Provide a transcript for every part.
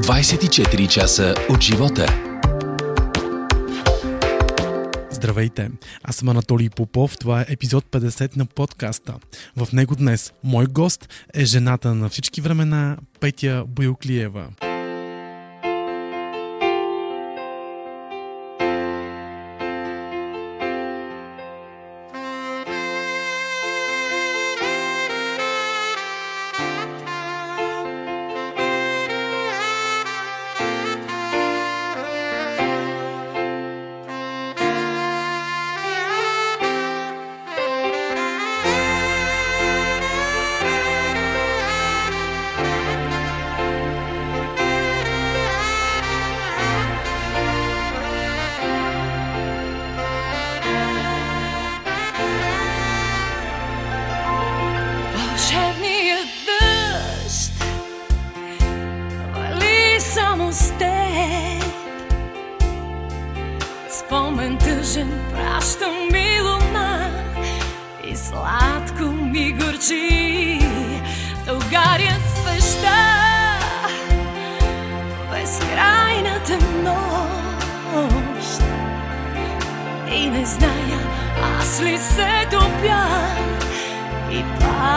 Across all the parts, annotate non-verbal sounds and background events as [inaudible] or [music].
24 часа от живота. Здравейте! Аз съм Анатолий Попов. Това е епизод 50 на подкаста. В него днес мой гост е жената на всички времена Петя Боюклиева.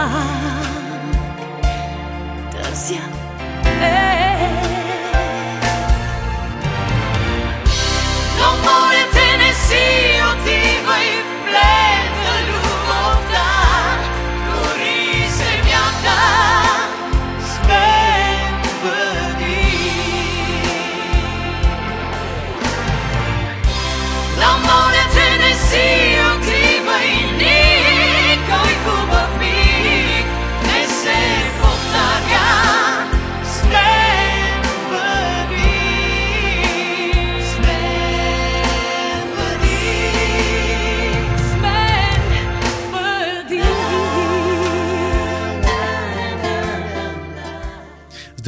Пак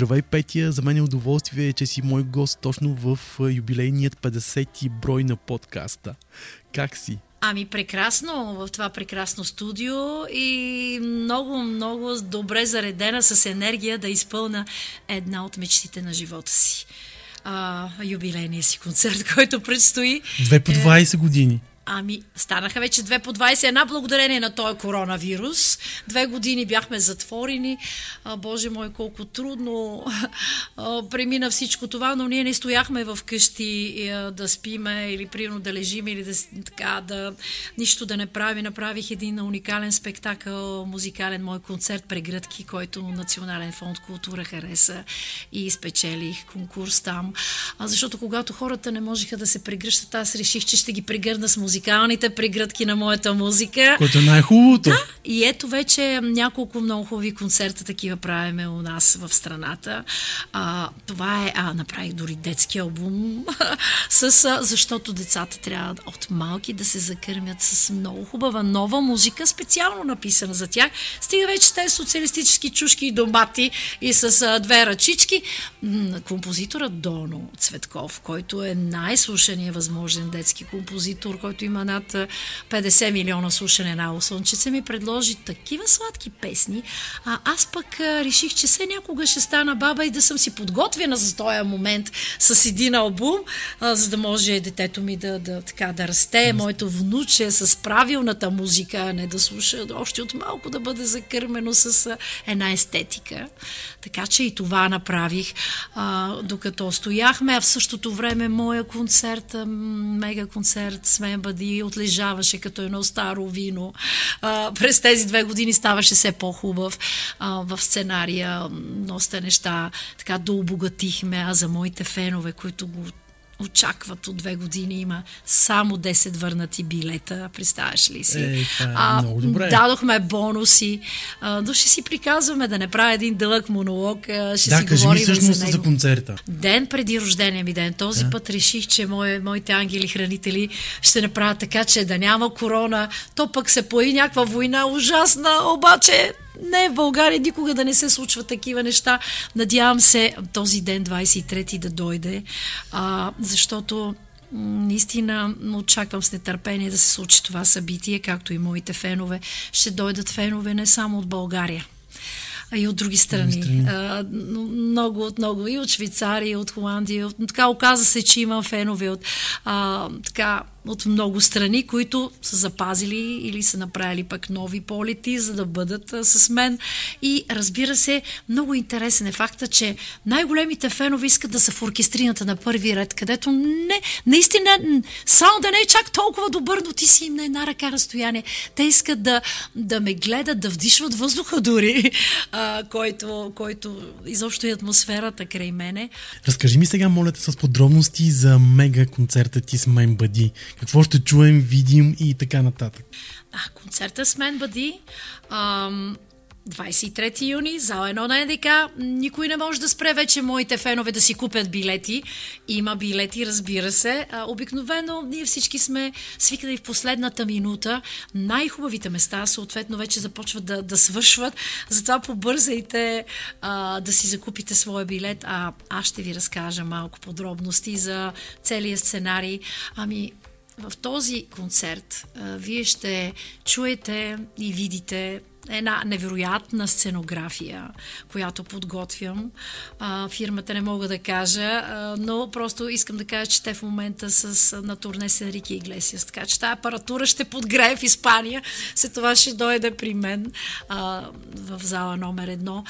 Здравей, Петя! За мен е удоволствие, че си мой гост точно в юбилейният 50-ти брой на подкаста. Как си? Ами прекрасно в това прекрасно студио и много, много добре заредена с енергия да изпълна една от мечтите на живота си. А, юбилейния си концерт, [laughs] който предстои. Две по 20 години. Ами, станаха вече две по 21, благодарение на този коронавирус. Две години бяхме затворени. А, Боже мой, колко трудно а, премина всичко това, но ние не стояхме в къщи да спиме или примерно да лежим или да, така, да нищо да не прави. Направих един уникален спектакъл, музикален мой концерт Прегръдки, който Национален фонд култура хареса и спечелих конкурс там. А, защото когато хората не можеха да се прегръщат, аз реших, че ще ги прегърна с музикалните прегръдки на моята музика. Което е най-хубавото. И ето вече няколко много хубави концерта такива правиме у нас в страната. А, това е, а, направих дори детски албум, [laughs] с, а, защото децата трябва от малки да се закърмят с много хубава нова музика, специално написана за тях. Стига вече те социалистически чушки и домати и с а, две ръчички. Композиторът Доно Цветков, който е най-слушания възможен детски композитор, който има над а, 50 милиона слушане на Слънчице, ми предложи такива сладки песни. А аз пък а, реших, че се някога ще стана баба и да съм си подготвена за този момент с един албум, а, за да може детето ми да, да, така, да расте, моето внуче с правилната музика, а не да слуша още от малко да бъде закърмено с а, една естетика. Така че и това направих, а, докато стояхме, а в същото време моя концерт, мега концерт с мен бъди отлежаваше като едно старо вино. А, през тези две години ставаше все по-хубав а, в сценария, доста неща така дообогатихме, а за моите фенове, които го очакват от две години. Има само 10 върнати билета, представяш ли си? Е, това е много добре. Дадохме бонуси, а, но ще си приказваме да не правя един дълъг монолог, а, ще да, си кажи ми говорим всъщност за за, него. концерта. Ден преди рождения ми ден. Този Да. път реших, че мое, моите ангели-хранители ще направят така, че да няма корона. То пък се появи някаква война ужасна, обаче не в България никога да не се случват такива неща. Надявам се този ден, 23 да дойде, а, защото наистина очаквам с нетърпение да се случи това събитие, както и моите фенове. Ще дойдат фенове не само от България. а и от други страни. страни. А, но много от много. И от Швейцария, и от Холандия. От, така оказа се, че имам фенове от а, така от много страни, които са запазили или са направили пък нови полети, за да бъдат а, с мен. И разбира се, много интересен е факта, че най-големите фенове искат да са в оркестрината на първи ред, където не, наистина само да не е чак толкова добър, но ти си им на една ръка разстояние. Те искат да, да ме гледат, да вдишват въздуха дори, а, който, който изобщо е атмосферата край мене. Разкажи ми сега, моля с подробности за мега концерта ти с Мен Бъди. Какво ще чуем, видим и така нататък. А, концерта с мен бъди ам, 23 юни, зала 1 на НДК. Никой не може да спре вече моите фенове да си купят билети. Има билети, разбира се. А, обикновено ние всички сме свикнали в последната минута. Най-хубавите места съответно вече започват да, да свършват. Затова побързайте а, да си закупите своя билет. А аз ще ви разкажа малко подробности за целият сценарий. Ами, в този концерт а, вие ще чуете и видите една невероятна сценография, която подготвям. А, фирмата не мога да кажа, а, но просто искам да кажа, че те в момента с, на турне с Енрике Иглесиас. Така че тази апаратура ще подгрее в Испания. След това ще дойде при мен а, в зала номер едно.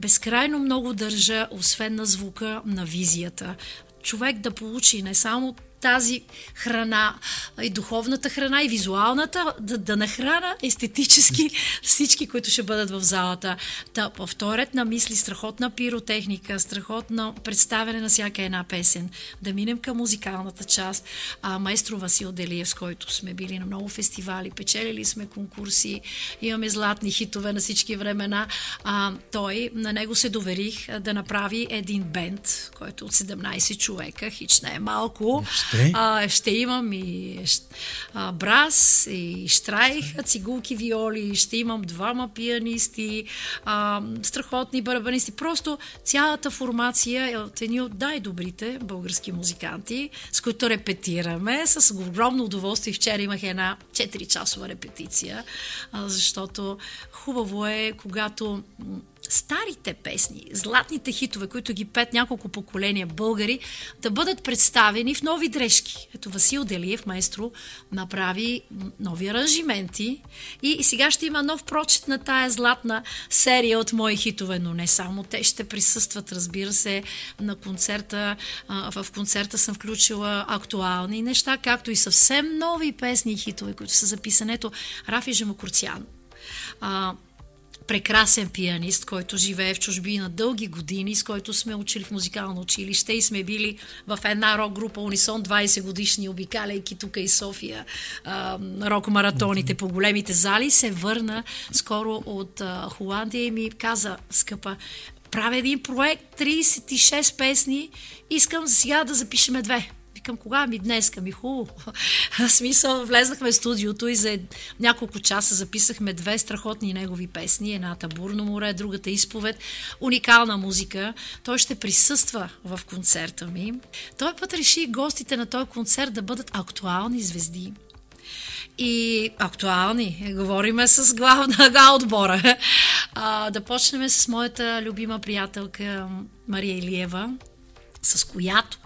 Безкрайно много държа, освен на звука, на визията. Човек да получи не само тази храна, и духовната храна, и визуалната, да, да нахрана естетически [laughs] всички, които ще бъдат в залата. Та, ред на мисли, страхотна пиротехника, страхотно представяне на всяка една песен. Да минем към музикалната част. А, майстро Васил Делиев, с който сме били на много фестивали, печелили сме конкурси, имаме златни хитове на всички времена. А, той, на него се доверих да направи един бенд, който от 17 човека, хич не е малко. Ще? А, ще имам и а, брас, и штрайх, цигулки, виоли, ще имам двама пианисти, а, страхотни барабанисти. Просто цялата формация е от едни от най-добрите български музиканти, с които репетираме. С огромно удоволствие. Вчера имах една 4-часова репетиция, а, защото хубаво е, когато старите песни, златните хитове, които ги пет няколко поколения българи, да бъдат представени в нови дрежки. Ето Васил Делиев, маестро, направи нови аранжименти и, и сега ще има нов прочет на тая златна серия от мои хитове, но не само те ще присъстват, разбира се, на концерта. В концерта съм включила актуални неща, както и съвсем нови песни и хитове, които са записани. Ето Рафи Жемакурцян. Прекрасен пианист, който живее в чужбина дълги години, с който сме учили в музикално училище и сме били в една рок група Унисон 20 годишни, обикаляйки тук и София, а, рок-маратоните по големите зали, се върна скоро от Холандия и ми каза, скъпа, правя един проект, 36 песни, искам сега да запишеме две. Викам, кога ми днес? Ми хубаво. [laughs] Смисъл, влезнахме в студиото и за няколко часа записахме две страхотни негови песни. Едната Бурно море, другата Изповед. Уникална музика. Той ще присъства в концерта ми. Той път реши гостите на този концерт да бъдат актуални звезди. И актуални. Говориме с главна [laughs] отбора. А, да почнем с моята любима приятелка Мария Илиева, с която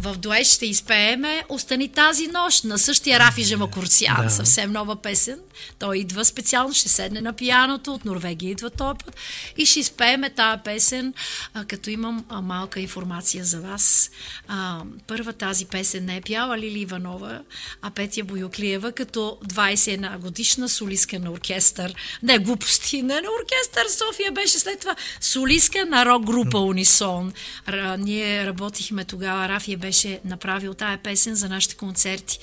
в дует ще изпееме Остани тази нощ на същия Рафи Жемакурцян. Да. Съвсем нова песен. Той идва специално, ще седне на пияното, от Норвегия идва този път и ще изпееме тази песен, а, като имам а, малка информация за вас. А, първа тази песен не е пяла Лили Иванова, а Петя Боюклиева, като 21 годишна солистка на оркестър. Не, глупости, не на оркестър, София беше след това солистка на рок група Унисон. Р- ние работихме тогава, Рафия беше направил тая песен за нашите концерти.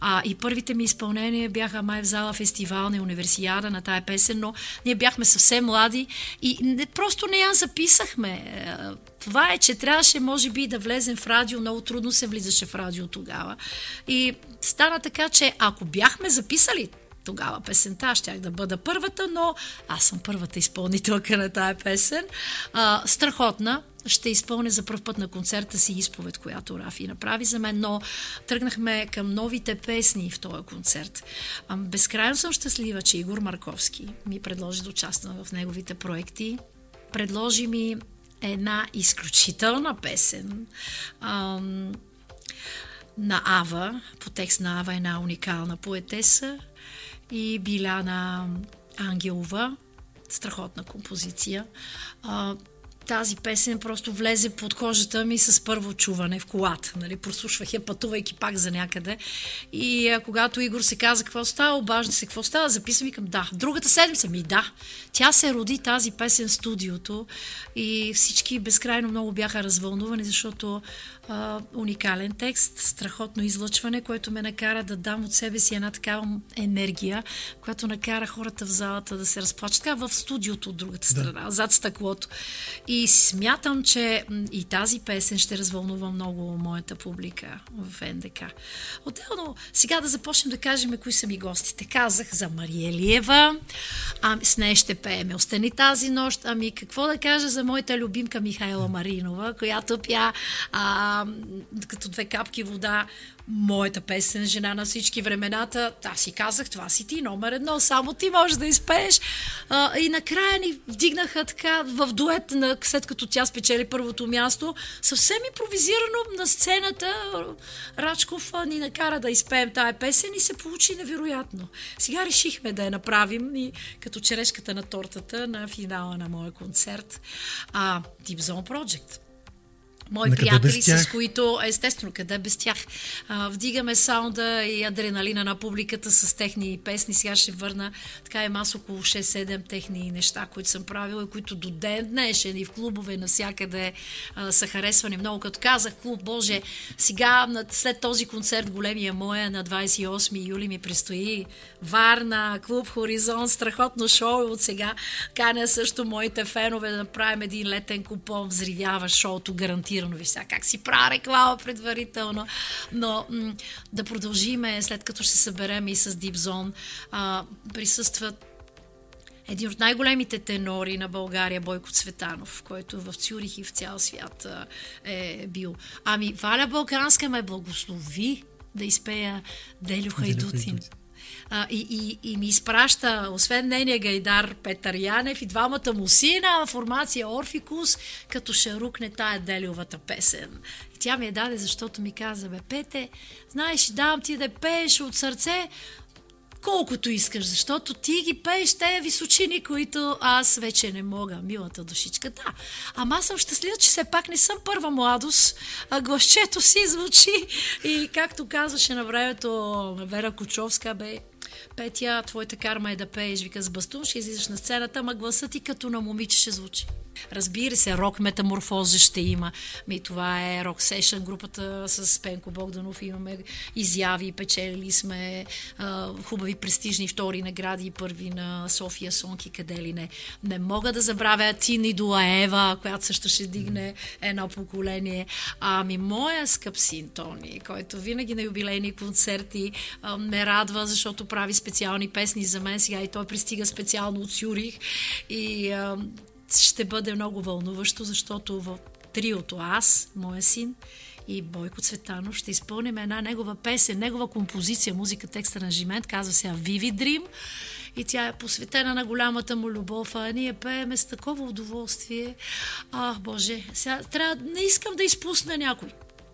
А, и първите ми изпълнения бяха май в зала фестивална универсиада на тая песен, но ние бяхме съвсем млади и не, просто не я записахме. Е, Това е, че трябваше, може би, да влезем в радио. Много трудно се влизаше в радио тогава. И стана така, че ако бяхме записали тогава песента, щях да бъда първата, но аз съм първата изпълнителка на тая песен. А, страхотна. Ще изпълня за първ път на концерта си изповед, която Рафи направи за мен, но тръгнахме към новите песни в този концерт. Безкрайно съм щастлива, че Игор Марковски ми предложи да участвам в неговите проекти. предложи ми една изключителна песен ам, на Ава, по текст на Ава, една уникална поетеса и Биляна Ангелова, страхотна композиция. А, тази песен просто влезе под кожата ми с първо чуване в колата. Нали? Прослушвах я, пътувайки пак за някъде. И а, когато Игор се каза какво става, обажда се какво става, записвам и към да. Другата седмица ми да. Тя се роди тази песен в студиото и всички безкрайно много бяха развълнувани, защото а, уникален текст, страхотно излъчване, което ме накара да дам от себе си една такава енергия, която накара хората в залата да се разплачат. Така в студиото от другата страна, да. зад стъклото. И смятам, че и тази песен ще развълнува много моята публика в НДК. Отделно, сега да започнем да кажем кои са ми гостите. Казах за Мария Елиева, а с нея ще пееме Остани тази нощ. Ами какво да кажа за моята любимка Михайла Маринова, която пя а, като две капки вода моята песен Жена на всички времената. Аз си казах, това си ти номер едно, само ти можеш да изпееш. А, и накрая ни вдигнаха така в дует, на, след като тя спечели първото място, съвсем импровизирано на сцената Рачков ни накара да изпеем тая песен и се получи невероятно. Сега решихме да я направим и като черешката на тортата на финала на моя концерт. А, Deep Zone Project мои къде приятели, с които, естествено, къде без тях, а, вдигаме саунда и адреналина на публиката с техни песни. Сега ще върна, така има аз около 6-7 техни неща, които съм правила и които до ден днешен и в клубове навсякъде а, са харесвани много. Като казах клуб, Боже, сега след този концерт, големия моя, на 28 юли ми предстои Варна, клуб Хоризонт, страхотно шоу от сега. Каня също моите фенове да направим един летен купон, взривява шоуто, гарантирано. Виж сега как си правя реклама предварително. Но м- да продължиме, след като ще се съберем и с Deep Zone, а, присъстват един от най-големите тенори на България, Бойко Цветанов, който в Цюрих и в цял свят а, е бил. Ами, Валя Балканска ме благослови да изпея Делю Хайдутин. Хайдутин. А, и, и, и ми изпраща, освен нейния гайдар Петър Янев и двамата му сина, формация Орфикус, като ще рукне тая Делювата песен. И тя ми я даде, защото ми каза, бе, Пете, знаеш, давам ти да пееш от сърце, колкото искаш, защото ти ги пееш тези височини, които аз вече не мога, милата душичка. Да, ама аз съм щастлива, че все пак не съм първа младост, а гласчето си звучи и както казваше на времето Вера Кочовска, бе, Петя, твоята карма е да пееш, вика с бастун, ще излизаш на сцената, ама гласът ти като на момиче ще звучи. Разбира се, рок метаморфоза ще има. Ми, това е рок сешън, групата с Пенко Богданов. Имаме изяви, печелили сме а, хубави престижни втори награди първи на София Сонки, къде ли не. Не мога да забравя Тини Дуаева, която също ще дигне едно поколение. Ами, моя скъп син Тони, който винаги на юбилейни концерти а, ме радва, защото прави специални песни за мен. Сега и той пристига специално от Сюрих. И а, ще бъде много вълнуващо, защото в триото аз, моя син и Бойко Цветанов ще изпълним една негова песен, негова композиция, музика, текст, аранжимент, казва се Vivid Dream и тя е посветена на голямата му любов, а ние пееме с такова удоволствие. Ах, Боже, сега трябва, не искам да изпусна някой.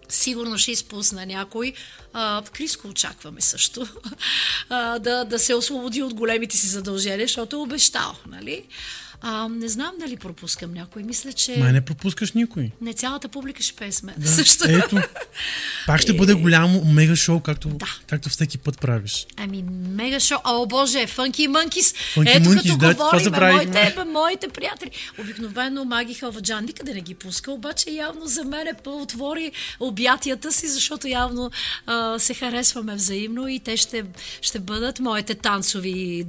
Сигурно ще изпусна някой. А, Криско очакваме също [laughs] а, да, да се освободи от големите си задължения, защото е обещал, нали? А, не знам дали пропускам някой. Мисля, че Май не пропускаш никой. не цялата публика ще пее с мен. Да. Също. Ето, пак ще бъде голямо мега шоу, както, Да. както всеки път правиш. Ами, мега шоу. О, боже, Фънки Мънкис. Funky Ето Monkeys, като да, говорим, моите, бе, моите приятели. Обикновено Маги Халваджан никъде не ги пуска, обаче явно за мен е отвори обятията си, защото явно а, се харесваме взаимно и те ще, ще бъдат моите танцови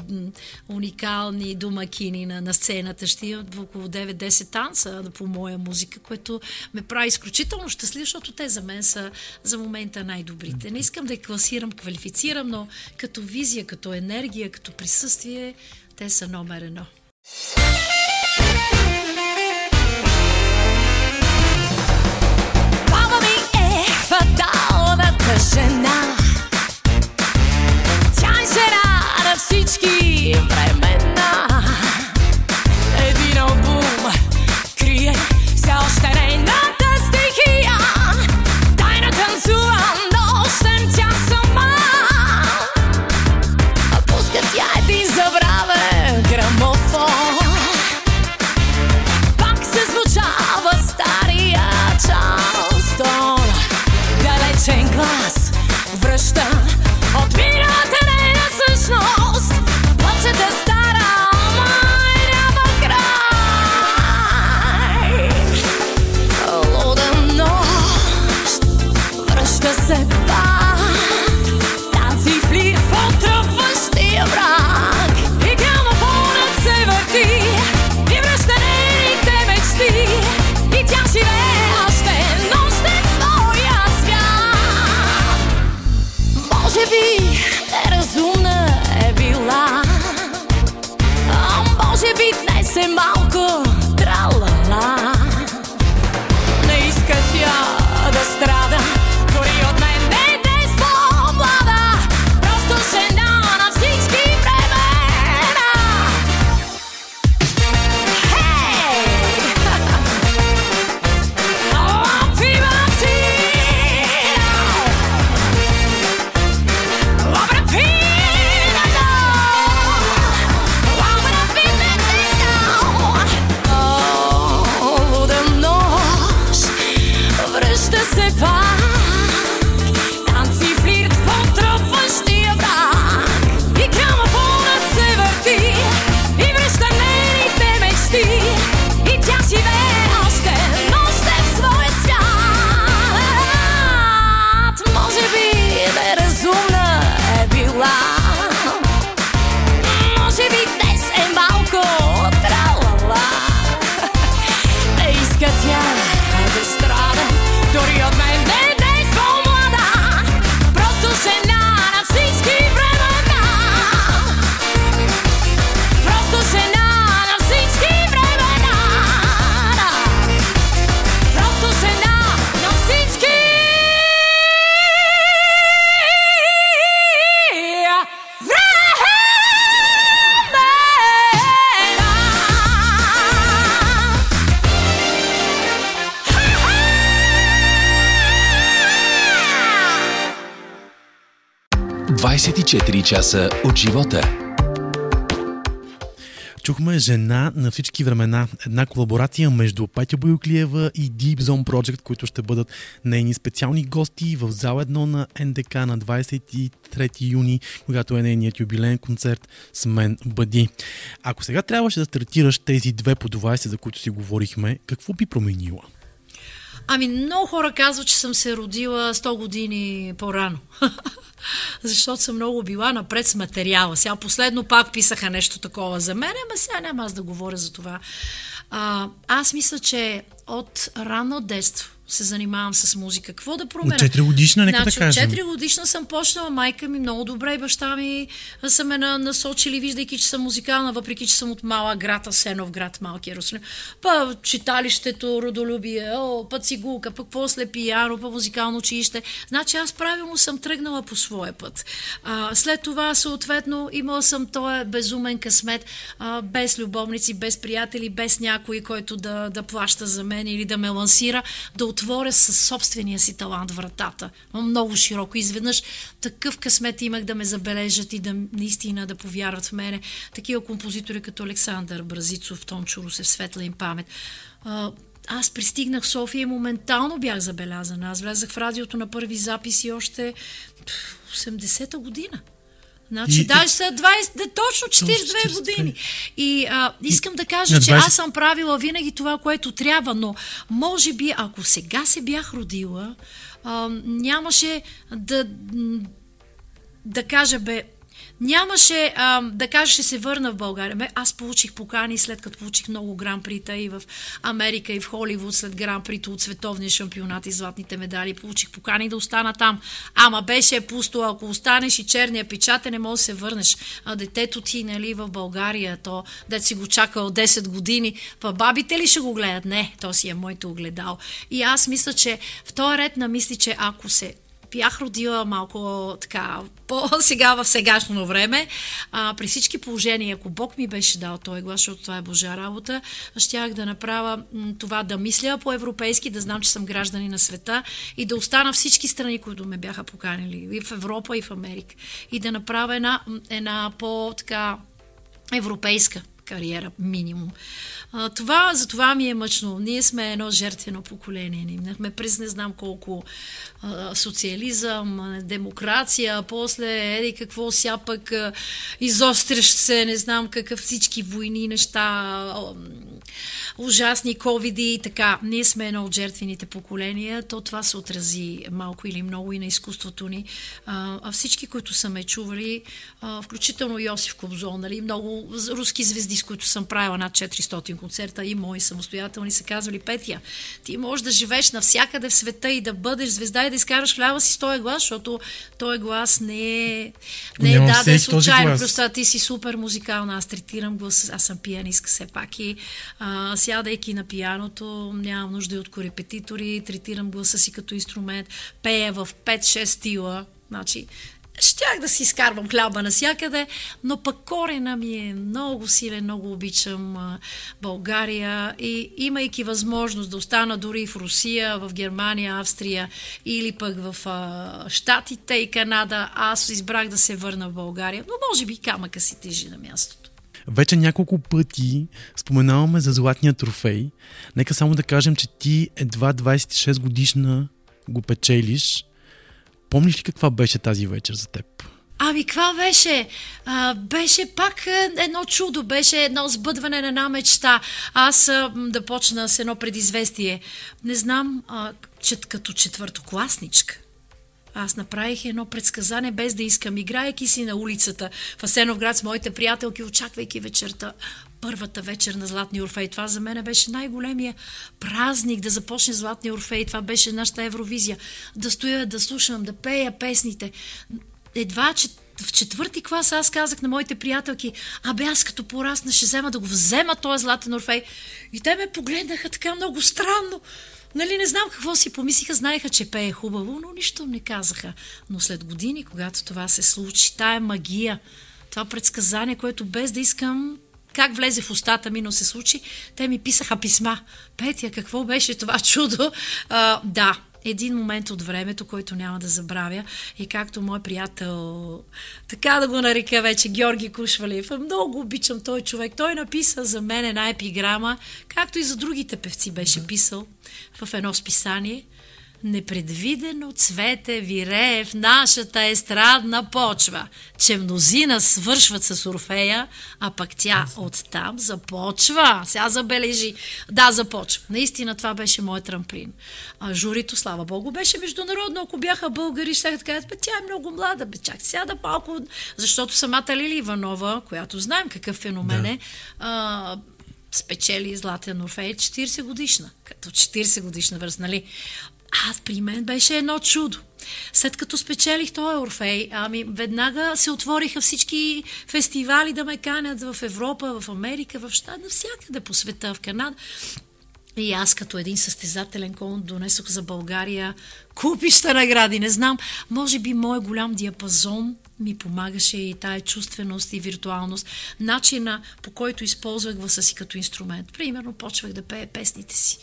уникални домакини на, на сцената. Ще имат около 9-10 танца по моя музика, което ме прави изключително щастлив, защото те за мен са за момента най-добрите. Не искам да я класирам, квалифицирам, но като визия, като енергия, като присъствие, те са номер едно. Ми е жена. Тя е жена на всички времена. 24 часа от живота. Чухме жена на всички времена. Една колаборация между Петя Боюклиева и Deep Zone Project, които ще бъдат нейни специални гости в зал 1 на НДК на 23 юни, когато е нейният юбилейен концерт с мен Бъди. Ако сега трябваше да стартираш тези две по 20, за които си говорихме, какво би променила? Ами, много хора казват, че съм се родила 100 години по-рано. [laughs] Защото съм много била напред с материала. Сега последно пак писаха нещо такова за мен, ама сега няма аз да говоря за това. А, аз мисля, че от рано детство се занимавам с музика. Какво да променя? От 4 годишна, нека значи, да кажем. От 4 годишна съм почнала, майка ми много добре и баща ми са ме на- насочили, виждайки, че съм музикална, въпреки, че съм от мала град, Асенов град, малки Иерусалим. Па читалището, родолюбие, о, па цигулка, пък после пияно, па музикално училище. Значи аз правилно съм тръгнала по своя път. А, след това, съответно, имала съм този безумен късмет, а, без любовници, без приятели, без някой, който да, да плаща за мен или да ме лансира, да отворя със собствения си талант вратата. Много широко. Изведнъж такъв късмет имах да ме забележат и да наистина да повярват в мене. Такива композитори като Александър Бразицов, Тончо Русев, светла им памет. Аз пристигнах в София и моментално бях забелязана. Аз влязах в радиото на първи записи още пф, 80-та година. Значи, И- и, даже са 20, да, точно 42 42. години. И а, искам да на кажа, че 20 аз съм правила винаги това, което трябва, но може би, ако сега се бях родила, а, нямаше да, да кажа, бе, Нямаше а, да кажа, ще се върна в България. Аз получих покани след като получих много гран-прита и в Америка, и в Холивуд, след гран-прито от световния шампионат и златните медали. Получих покани да остана там. Ама беше пусто, ако останеш и черния печат, не можеш да се върнеш. А детето ти, нали, в България, то, дет си го чакал 10 години, па бабите ли ще го гледат? Не, то си е моето огледал. И аз мисля, че в този ред на мисли, че ако се бях родила малко така, по-сега в сегашно време. А, при всички положения, ако Бог ми беше дал този глас, защото това е Божа работа, щях да направя това да мисля по-европейски, да знам, че съм граждани на света и да остана всички страни, които ме бяха поканили, и в Европа, и в Америка. И да направя една, една по-така европейска кариера, минимум. А, това, за това ми е мъчно. Ние сме едно жертвено поколение. Ние минахме през не знам колко а, социализъм, демокрация, после еди какво сяпък, а, изострящ се, не знам какъв всички войни, неща, ужасни ковиди и така. Ние сме едно от жертвените поколения. То това се отрази малко или много и на изкуството ни. А, а всички, които са ме чували, а, включително Йосиф Кобзон, нали, много руски звезди, с които съм правила над 400 концерта и мои самостоятелни, са казвали, Петя, ти можеш да живееш навсякъде в света и да бъдеш звезда и да изкараш хляба си с този глас, защото този глас не е, не е даден случайно. Плюс това ти си супер музикална, аз третирам глас, аз съм пианистка все пак и а, сядайки на пияното, нямам нужда и от корепетитори, третирам гласа си като инструмент, пея в 5-6 стила, значи щях да си изкарвам хляба насякъде, но пък корена ми е много силен, много обичам България и имайки възможност да остана дори в Русия, в Германия, Австрия или пък в а, Штатите и Канада, аз избрах да се върна в България, но може би камъка си тежи на мястото. Вече няколко пъти споменаваме за златния трофей. Нека само да кажем, че ти едва 26 годишна го печелиш. Помниш ли каква беше тази вечер за теб? Ами, каква беше? А, беше пак е, едно чудо, беше едно сбъдване на една мечта. Аз а, да почна с едно предизвестие. Не знам, а, че, като четвъртокласничка. Аз направих едно предсказание без да искам, играеки си на улицата в Асеновград с моите приятелки, очаквайки вечерта. Първата вечер на Златния Орфей. Това за мен беше най-големия празник да започне Златния Орфей. Това беше нашата Евровизия. Да стоя, да слушам, да пея песните. Едва, че в четвърти клас аз казах на моите приятелки, абе аз като порасна ще взема да го взема този Златен Орфей. И те ме погледнаха така много странно. Нали, не знам какво си помислиха, знаеха, че пее хубаво, но нищо не казаха. Но след години, когато това се случи, тая магия, това предсказание, което без да искам как влезе в устата ми, но се случи, те ми писаха писма. Петя, какво беше това [laughs] чудо? А, да, един момент от времето, който няма да забравя. И както мой приятел, така да го нарека вече, Георги Кушвалев, много обичам той човек. Той написа за мен една епиграма, както и за другите певци беше писал в едно списание – непредвидено цвете вирее в нашата естрадна почва, че мнозина свършват с Орфея, а пък тя оттам започва. Сега забележи. Да, започва. Наистина това беше моят трамплин. А журито, слава Богу, беше международно. Ако бяха българи, ще да кажат, тя е много млада, бе, чак сяда малко, защото самата Лили Иванова, която знаем какъв феномен да. е, а, спечели Златен Орфей 40 годишна, като 40 годишна възраст, нали? Аз при мен беше едно чудо. След като спечелих този Орфей, ами веднага се отвориха всички фестивали да ме канят в Европа, в Америка, в Штат, навсякъде по света, в Канада. И аз като един състезателен кон донесох за България купища награди. Не знам, може би мой голям диапазон ми помагаше и тая чувственост и виртуалност, начина по който използвах гласа си като инструмент. Примерно почвах да пея песните си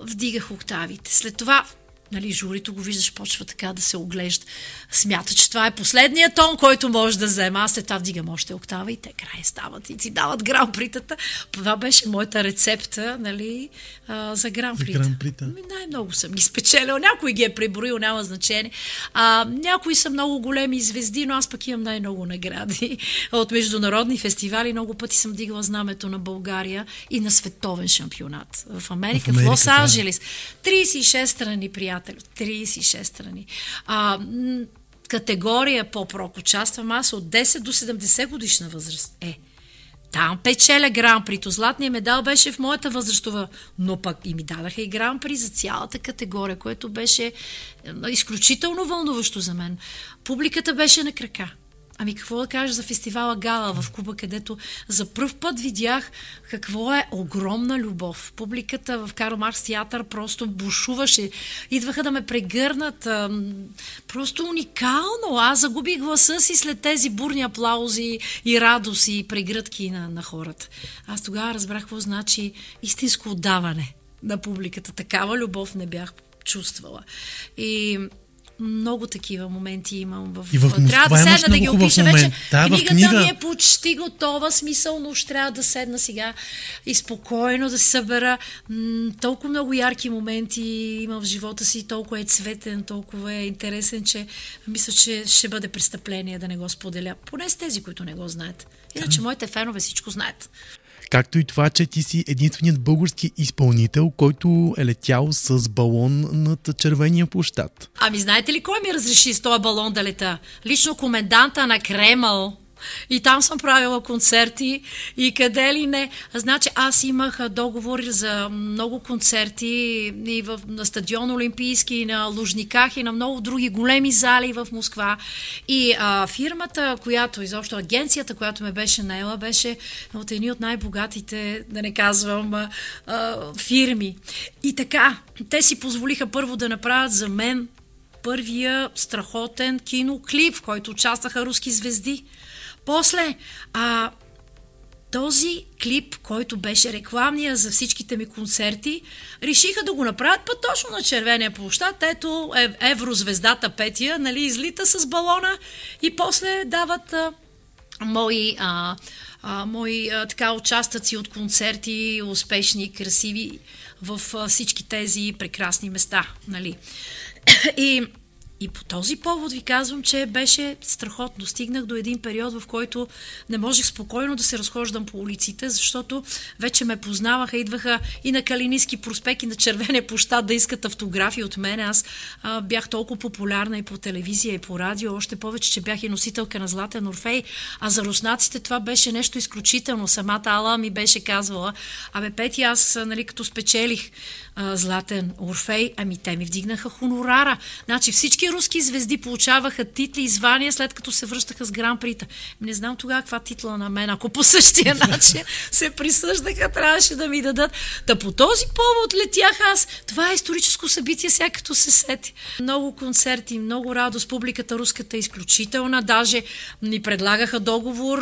вдигах октавите. След това нали, журито го виждаш, почва така да се оглежда. Смята, че това е последният тон, който може да взема. Аз след това вдигам още октава и те край стават и си дават гран-притата. Това беше моята рецепта, нали, а, за гран-прита. гран-прита. Ами, най-много съм ги спечелил. Някой ги е преброил, няма значение. А, някои са много големи звезди, но аз пък имам най-много награди от международни фестивали. Много пъти съм дигала знамето на България и на световен шампионат. В Америка, в, Америка, в Лос-Анджелес. 36 страни, приятели приятели. 36 страни. А, категория по-прок участвам аз от 10 до 70 годишна възраст. Е, там печеля гран при. То златният медал беше в моята възрастова, но пък и ми дадаха и гран при за цялата категория, което беше изключително вълнуващо за мен. Публиката беше на крака. Ами какво да кажа за фестивала Гала в Куба, където за първ път видях какво е огромна любов. Публиката в Карл Маркс театър просто бушуваше. Идваха да ме прегърнат. Просто уникално. Аз загубих гласа си след тези бурни аплаузи и радост и прегръдки на, на хората. Аз тогава разбрах какво значи истинско отдаване на публиката. Такава любов не бях чувствала. И много такива моменти имам в... И в трябва да седна да ги опиша вече. Да, Книгата книга... ми е почти готова, смисъл, но ще трябва да седна сега и спокойно да се събера. М- толкова много ярки моменти има в живота си, толкова е цветен, толкова е интересен, че мисля, че ще бъде престъпление да не го споделя. Поне с тези, които не го знаят. Иначе моите фенове всичко знаят. Както и това, че ти си единственият български изпълнител, който е летял с балон над червения площад. Ами знаете ли кой ми разреши с този балон да лета? Лично коменданта на Кремъл. И там съм правила концерти и къде ли не. Значи аз имах договори за много концерти и в, на стадион Олимпийски, и на Лужниках и на много други големи зали в Москва. И а, фирмата, която, изобщо агенцията, която ме беше наела, беше от едни от най-богатите, да не казвам, а, а, фирми. И така, те си позволиха първо да направят за мен първия страхотен киноклип, в който участваха руски звезди. После, а, този клип, който беше рекламния за всичките ми концерти, решиха да го направят път точно на червения площад. Ето ев, еврозвездата Петия, нали, излита с балона и после дават а, мои, а, а, мои а, така участъци от концерти, успешни, красиви в а, всички тези прекрасни места. Нали? И и по този повод ви казвам, че беше страхотно. Стигнах до един период, в който не можех спокойно да се разхождам по улиците, защото вече ме познаваха, идваха и на Калиниски проспект, и на Червения площад да искат автографи от мен. Аз а, бях толкова популярна и по телевизия, и по радио, още повече, че бях и носителка на Златен Орфей. А за руснаците това беше нещо изключително. Самата Ала ми беше казвала, абе, Пети, аз, нали, като спечелих а, Златен Орфей, ами те ми вдигнаха хонорара. Значи всички руски звезди получаваха титли и звания след като се връщаха с Гран Прита. Не знам тогава каква титла на мен, ако по същия [laughs] начин се присъждаха, трябваше да ми дадат. Та по този повод летях аз. Това е историческо събитие, сега като се сети. Много концерти, много радост. Публиката руската е изключителна. Даже ни предлагаха договор,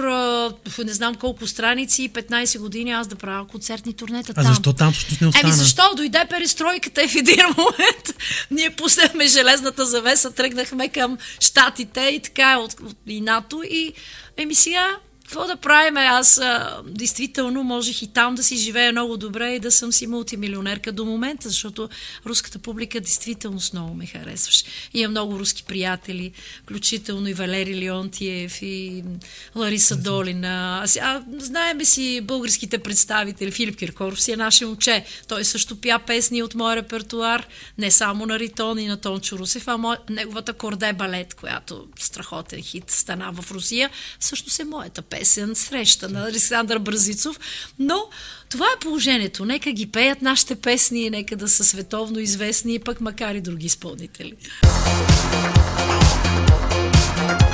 не знам колко страници, 15 години аз да правя концертни турнета А там. защо там всъщност не остана? Еми защо? Дойде перестройката и в един [laughs] момент. Ние пуснахме железната завеса, тръгнахме към Штатите и така от, от и НАТО. И еми сега какво да правим? Аз а, действително можех и там да си живея много добре и да съм си мултимилионерка до момента, защото руската публика действително с много ме харесваше. Имам много руски приятели, включително и Валери Леонтиев и Лариса Долина. А сега знаеме си българските представители. Филип Киркоров си е наше момче. Той също пя песни от моя репертуар, не само на Ритон и на Тончо Русев, а мо... неговата Корде балет, която страхотен хит стана в Русия, всъщност е моята песен Среща на Александър Бразицов. Но това е положението. Нека ги пеят нашите песни, нека да са световно известни, пък макар и други изпълнители. When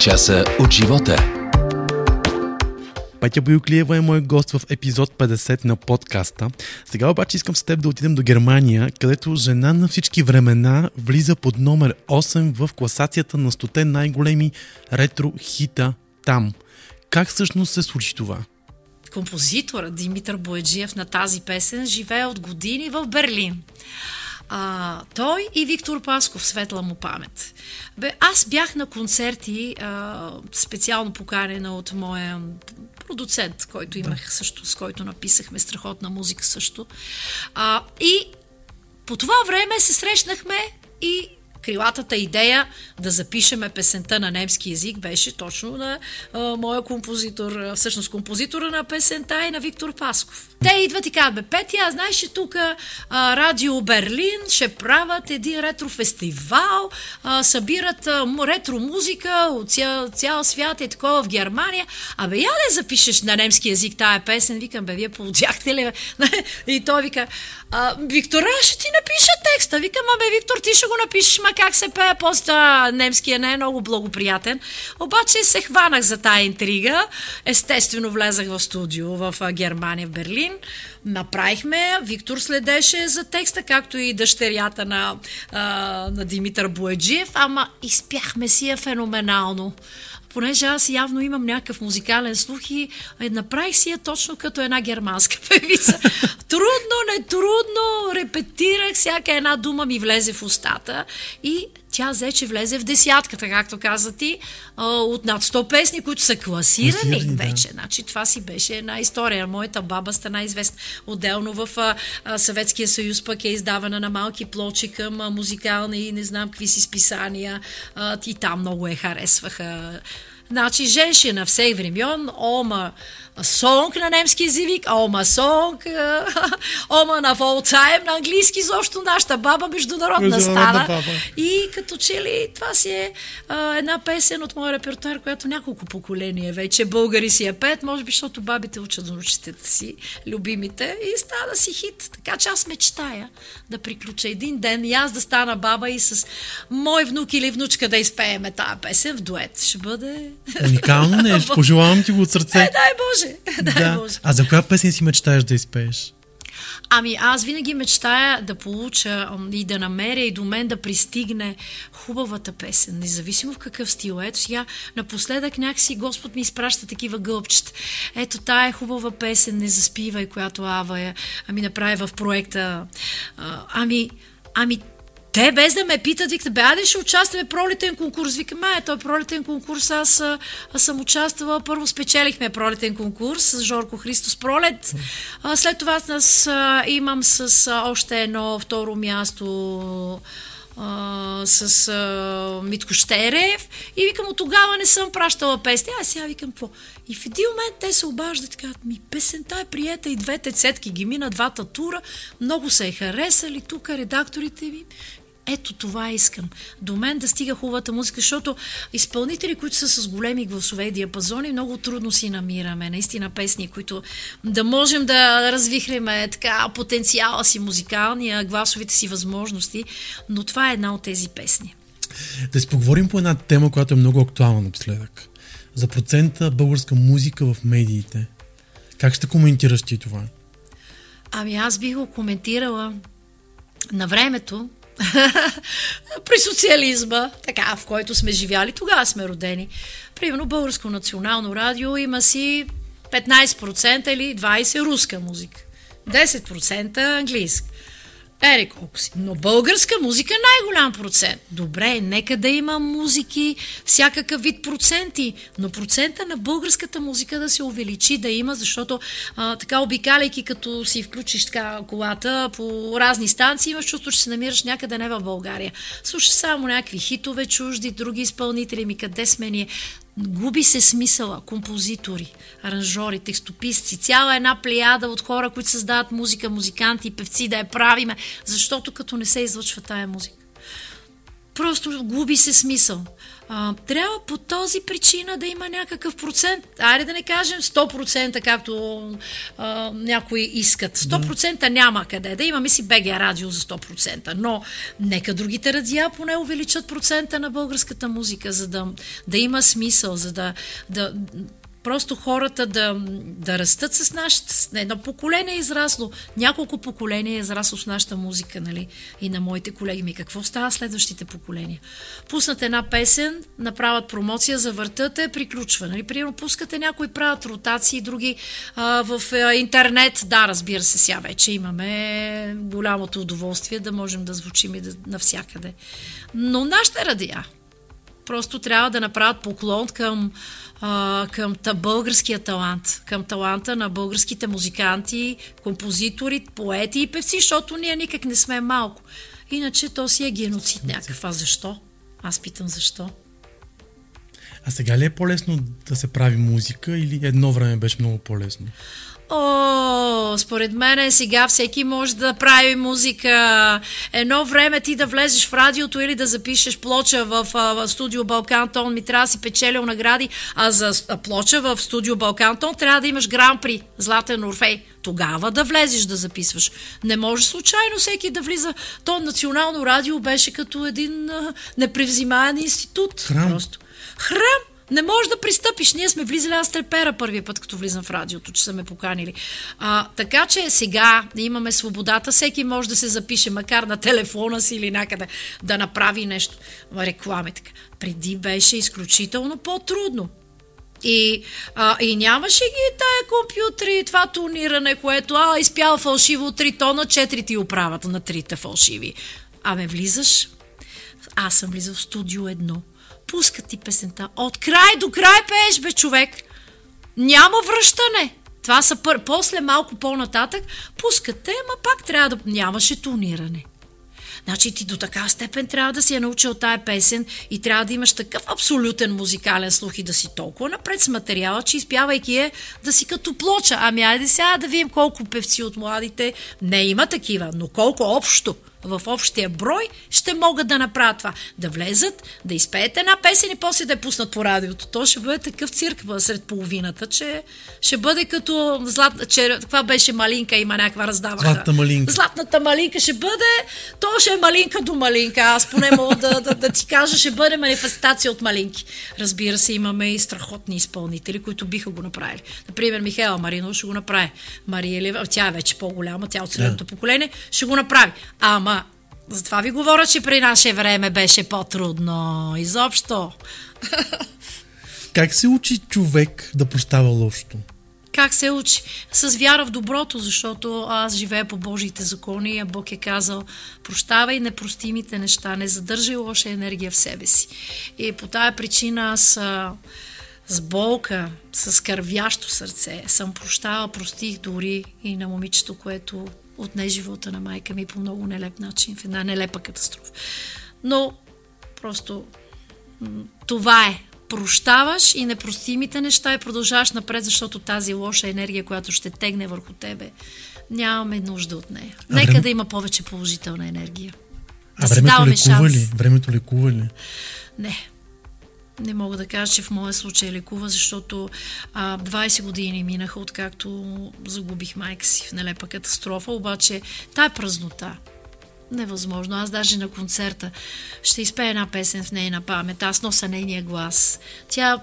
часа от живота. Петя Боюклиева е мой гост в епизод 50 на подкаста. Сега обаче искам с теб да отидем до Германия, където жена на всички времена влиза под номер 8 в класацията на 100 най-големи ретро хита там. Как всъщност се случи това? Композиторът Димитър Боеджиев на тази песен живее от години в Берлин. А, той и Виктор Пасков, светла му памет. Бе, аз бях на концерти, а, специално поканена от моя продуцент, който имах също, с който написахме страхотна музика също. А, и по това време се срещнахме и крилатата идея да запишеме песента на немски язик беше точно на а, моя композитор, всъщност композитора на песента и на Виктор Пасков. Те идват и казват, Петя, знаеш ли тук Радио Берлин ще правят един ретро-фестивал, а, събират а, ретро-музика от цял, цял свят и такова в Германия. Абе, я ли запишеш на немски язик тая песен? Викам, бе, вие получахте ли? [laughs] и той вика, а, Виктора, ще ти напиша текста. Викам, абе, Виктор, ти ще го напишеш, как се пее поста немския не е много благоприятен. Обаче се хванах за тая интрига. Естествено влезах в студио в Германия, в Берлин. Направихме, Виктор следеше за текста, както и дъщерята на, на Димитър Боеджиев, ама изпяхме си я феноменално понеже аз явно имам някакъв музикален слух и е, направих си я точно като една германска [laughs] певица. трудно, не трудно, репетирах, всяка една дума ми влезе в устата и тя взе, че влезе в десятката, както каза ти, от над 100 песни, които са класирани Класирани, вече. Да. Значи това си беше една история. Моята баба стана известна. Отделно в Съветския съюз пък е издавана на малки плочи към музикални и не знам какви си списания. и там много е харесваха. Значи, женщина всех времен, ома сонг на немски език, ома сонг, [laughs] ома на волтайм на английски, защо нашата баба международна стана. Баба. И като че ли това си е а, една песен от моя репертуар, която няколко поколения вече българи си я пеят, може би, защото бабите учат за учителите си, любимите, и става да си хит. Така че аз мечтая да приключа един ден и аз да стана баба и с мой внук или внучка да изпееме тази песен в дует. Ще бъде... Уникално нещо. Пожелавам ти го от сърце. Е, дай Боже. да. Боже. А за коя песен си мечтаеш да изпееш? Ами аз винаги мечтая да получа и да намеря и до мен да пристигне хубавата песен, независимо в какъв стил. Ето сега напоследък някакси Господ ми изпраща такива гълбчета. Ето тая е хубава песен, не заспивай, която Ава е, ами направи в проекта. Ами, ами те без да ме питат, викат, бе, аде ще участваме пролетен конкурс. Викам, а, той е пролетен конкурс, аз, аз съм участвала, първо спечелихме пролетен конкурс с Жорко Христос Пролет. А, след това аз а, имам с а, още едно второ място а, с а, Митко Щерев и викам, от тогава не съм пращала песни. Аз сега викам, какво? И в един момент те се обаждат и казват, ми песента е приета и двете цетки ги мина двата тура, много се е харесали, тук редакторите ви. Ето това искам. До мен да стига хубавата музика, защото изпълнители, които са с големи гласове и диапазони, много трудно си намираме. Наистина песни, които да можем да развихреме така потенциала си музикалния, гласовите си възможности. Но това е една от тези песни. Да си поговорим по една тема, която е много актуална напоследък. За процента българска музика в медиите. Как ще коментираш ти това? Ами аз бих го коментирала на времето, [laughs] при социализма, така, в който сме живяли, тогава сме родени. Примерно Българско национално радио има си 15% или 20% руска музика, 10% английска. Ери колко си. Но българска музика е най-голям процент. Добре, нека да има музики, всякакъв вид проценти, но процента на българската музика да се увеличи, да има, защото а, така обикаляйки, като си включиш така колата по разни станции, имаш чувство, че се намираш някъде не в България. Слушаш само някакви хитове чужди, други изпълнители, ми къде сме ние. Губи се смисъла. Композитори, аранжори, текстописци, цяла една плеяда от хора, които създават музика, музиканти, певци, да я правиме, защото като не се излъчва тая музика. Просто губи се смисъл. А, трябва по този причина да има някакъв процент. Айде да не кажем 100%, както а, някои искат. 100% няма къде да имаме си БГ радио за 100%, но нека другите радиа поне увеличат процента на българската музика, за да, да има смисъл, за да, да просто хората да, да растат с нашата... Едно поколение е израсло, няколко поколения е израсло с нашата музика, нали? И на моите колеги ми. Какво става следващите поколения? Пуснат една песен, направят промоция, завъртат е, приключва. Нали? Примерно пускате някои правят ротации, други а, в а, интернет. Да, разбира се, сега вече имаме голямото удоволствие да можем да звучим и да, навсякъде. Но нашите радиа просто трябва да направят поклон към а, към та българския талант, към таланта на българските музиканти, композитори, поети и певци, защото ние никак не сме малко. Иначе то си е геноцид някакъв. А защо? Аз питам защо. А сега ли е по-лесно да се прави музика или едно време беше много по-лесно? О, според мен сега всеки може да прави музика. Едно време ти да влезеш в радиото или да запишеш плоча в, в студио Балкан Тон, ми трябва да си печелил награди, а за плоча в студио Балкан Тон трябва да имаш гран при Златен Орфей. Тогава да влезеш да записваш. Не може случайно всеки да влиза. То национално радио беше като един непревзимаен институт. Храм. Просто. Храм! Не можеш да пристъпиш. Ние сме влизали, аз трепера първия път, като влизам в радиото, че са ме поканили. А, така че сега имаме свободата, всеки може да се запише, макар на телефона си или някъде, да направи нещо. Реклами така. Преди беше изключително по-трудно. И, а, и нямаше ги тая компютри, това тониране, което а, изпял фалшиво 3 тона, 4 ти оправата на трите фалшиви. Аме влизаш, аз съм влизал в студио едно пускат ти песента. От край до край пееш, бе, човек. Няма връщане. Това са пър... После, малко по-нататък, пускате, ама пак трябва да... Нямаше тониране. Значи ти до така степен трябва да си я научил тая песен и трябва да имаш такъв абсолютен музикален слух и да си толкова напред с материала, че изпявайки е да си като плоча. Ами айде сега да видим колко певци от младите. Не има такива, но колко общо в общия брой ще могат да направят това. Да влезат, да изпеят една песен и после да я пуснат по радиото. То ще бъде такъв цирк сред половината, че ще бъде като злат, че, това беше малинка, има някаква раздаваха. Златната малинка. Златната малинка ще бъде, то ще е малинка до малинка. Аз поне мога да, да, да ти кажа, ще бъде манифестация от малинки. Разбира се, имаме и страхотни изпълнители, които биха го направили. Например, Михайла Марино ще го направи. Мария Лева, тя е вече по-голяма, тя от средното да. поколение, ще го направи. Ама, затова ви говоря, че при наше време беше по-трудно. Изобщо. Как се учи човек да простава лошото? Как се учи? С вяра в доброто, защото аз живея по Божиите закони, а Бог е казал, прощавай непростимите неща, не задържай лоша енергия в себе си. И по тая причина аз а, с болка, с кървящо сърце съм прощава, простих дори и на момичето, което отне живота на майка ми по много нелеп начин, в една нелепа катастрофа. Но просто това е. Прощаваш и непростимите неща и продължаваш напред, защото тази лоша енергия, която ще тегне върху тебе, нямаме нужда от нея. А Нека време... да има повече положителна енергия. Да а времето лекува ли? Времето лекува ли? Не не мога да кажа, че в моя случай лекува, защото а, 20 години минаха, откакто загубих майка си в нелепа катастрофа, обаче тая празнота, невъзможно. Аз даже на концерта ще изпея една песен в нейна памет. Аз нося нейния глас. Тя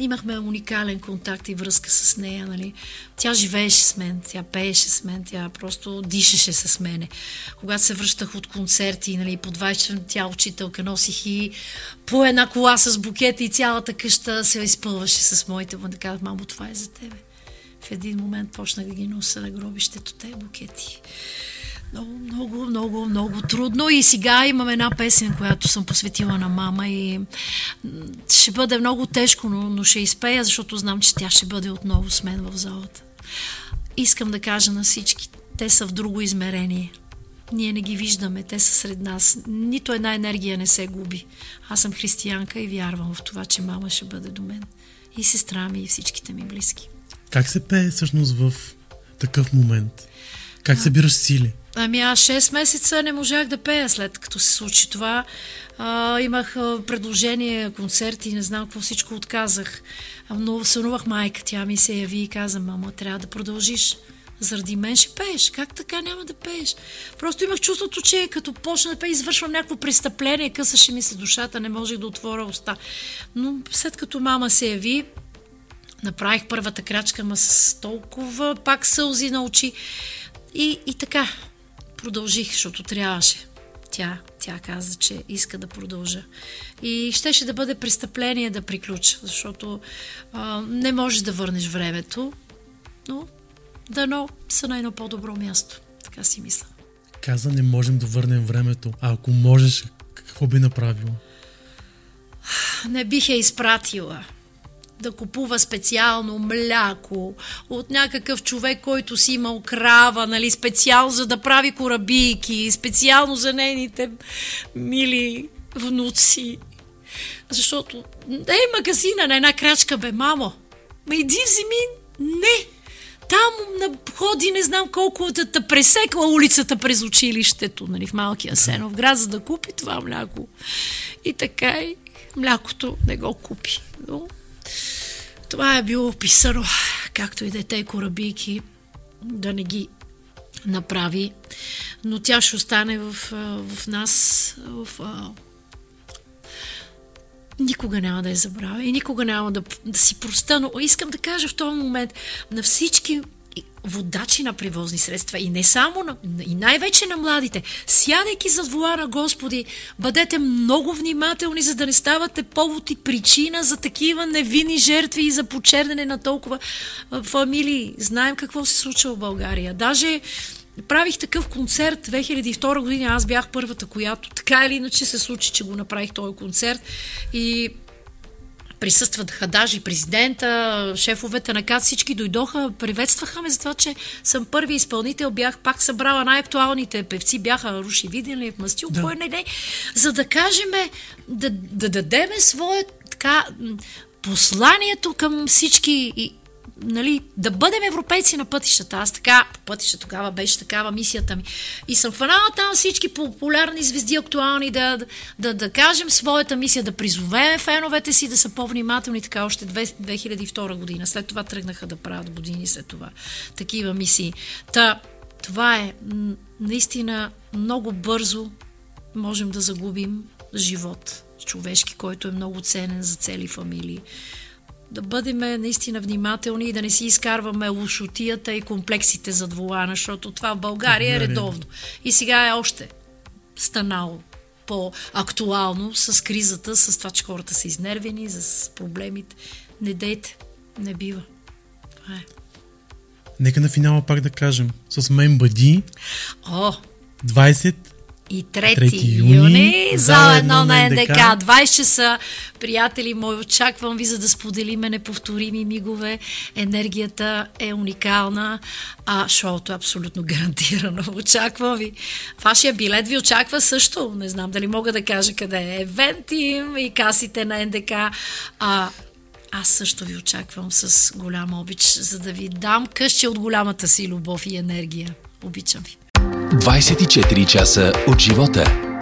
имахме уникален контакт и връзка с нея. Нали. Тя живееше с мен, тя пееше с мен, тя просто дишеше с мене. Когато се връщах от концерти, нали, по 20 тя учителка носих и по една кола с букета и цялата къща се изпълваше с моите му. Да казах, мамо, това е за тебе. В един момент почнах да ги нося на гробището те букети много, много, много, много трудно. И сега имам една песен, която съм посветила на мама и ще бъде много тежко, но, но ще изпея, защото знам, че тя ще бъде отново с мен в залата. Искам да кажа на всички, те са в друго измерение. Ние не ги виждаме, те са сред нас. Нито една енергия не се губи. Аз съм християнка и вярвам в това, че мама ще бъде до мен. И сестра ми, и всичките ми близки. Как се пее всъщност в такъв момент? Как събираш сили? Ами аз 6 месеца не можах да пея след като се случи това. А, имах предложение, концерти, не знам какво всичко отказах. Но сънувах майка, тя ми се яви и каза, мама, трябва да продължиш. Заради мен ще пееш. Как така няма да пееш? Просто имах чувството, че като почна да пея, извършвам някакво престъпление, късаше ми се душата, не можех да отворя уста. Но след като мама се яви, направих първата крачка, ма с толкова пак сълзи на очи. И, и така, продължих, защото трябваше. Тя, тя каза, че иска да продължа. И щеше да бъде престъпление да приключа, защото а, не можеш да върнеш времето, но дано са на едно по-добро място. Така си мисля. Каза, не можем да върнем времето. А ако можеш, какво би направила? Не бих я изпратила да купува специално мляко от някакъв човек, който си имал крава, нали, специално за да прави корабийки, специално за нейните мили внуци. Защото, ей, магазина на една крачка, бе, мамо. Ма иди вземи, не. Там на ходи не знам колко да те пресекла улицата през училището, нали, в малкия Сенов град, за да купи това мляко. И така и млякото не го купи. Но това е било описано, както и дете корабийки, да не ги направи, но тя ще остане в, в нас, в, никога няма да я забравя и никога няма да, да си проста, но искам да кажа в този момент на всички водачи на превозни средства и не само, на, и най-вече на младите. Сядайки зад волана, Господи, бъдете много внимателни, за да не ставате повод и причина за такива невинни жертви и за почернене на толкова фамилии. Знаем какво се случва в България. Даже правих такъв концерт 2002 година. Аз бях първата, която така или иначе се случи, че го направих този концерт. И присъстваха даже президента, шефовете на КАТ, всички дойдоха, приветстваха ме за това, че съм първи изпълнител, бях пак събрала най-актуалните певци, бяха Руши Виденлив, Мастил, да. кой не не, за да кажем, да, да дадеме свое така посланието към всички нали, да бъдем европейци на пътищата. Аз така, пътища тогава беше такава мисията ми. И съм хванала там всички популярни звезди, актуални, да, да, да, да кажем своята мисия, да призовем феновете си да са по-внимателни, така още 2002 година. След това тръгнаха да правят години след това такива мисии. Та, това е наистина много бързо можем да загубим живот човешки, който е много ценен за цели фамилии да бъдем наистина внимателни и да не си изкарваме лошотията и комплексите за дволана, защото това в България е редовно. И сега е още станало по-актуално с кризата, с това, че хората са изнервени, с проблемите. Не дейте, не бива. Това е. Нека на финала пак да кажем. С мен бъди О! 20 и 3, 3 юни, юни за едно на НДК. 20 часа, приятели мои, очаквам ви, за да споделиме неповторими мигове. Енергията е уникална, а шоуто е абсолютно [laughs] гарантирано. Очаквам ви. Вашия билет ви очаква също. Не знам дали мога да кажа къде е. Евентим и касите на НДК. А, аз също ви очаквам с голям обич, за да ви дам къще от голямата си любов и енергия. Обичам ви. 24 часа от живота.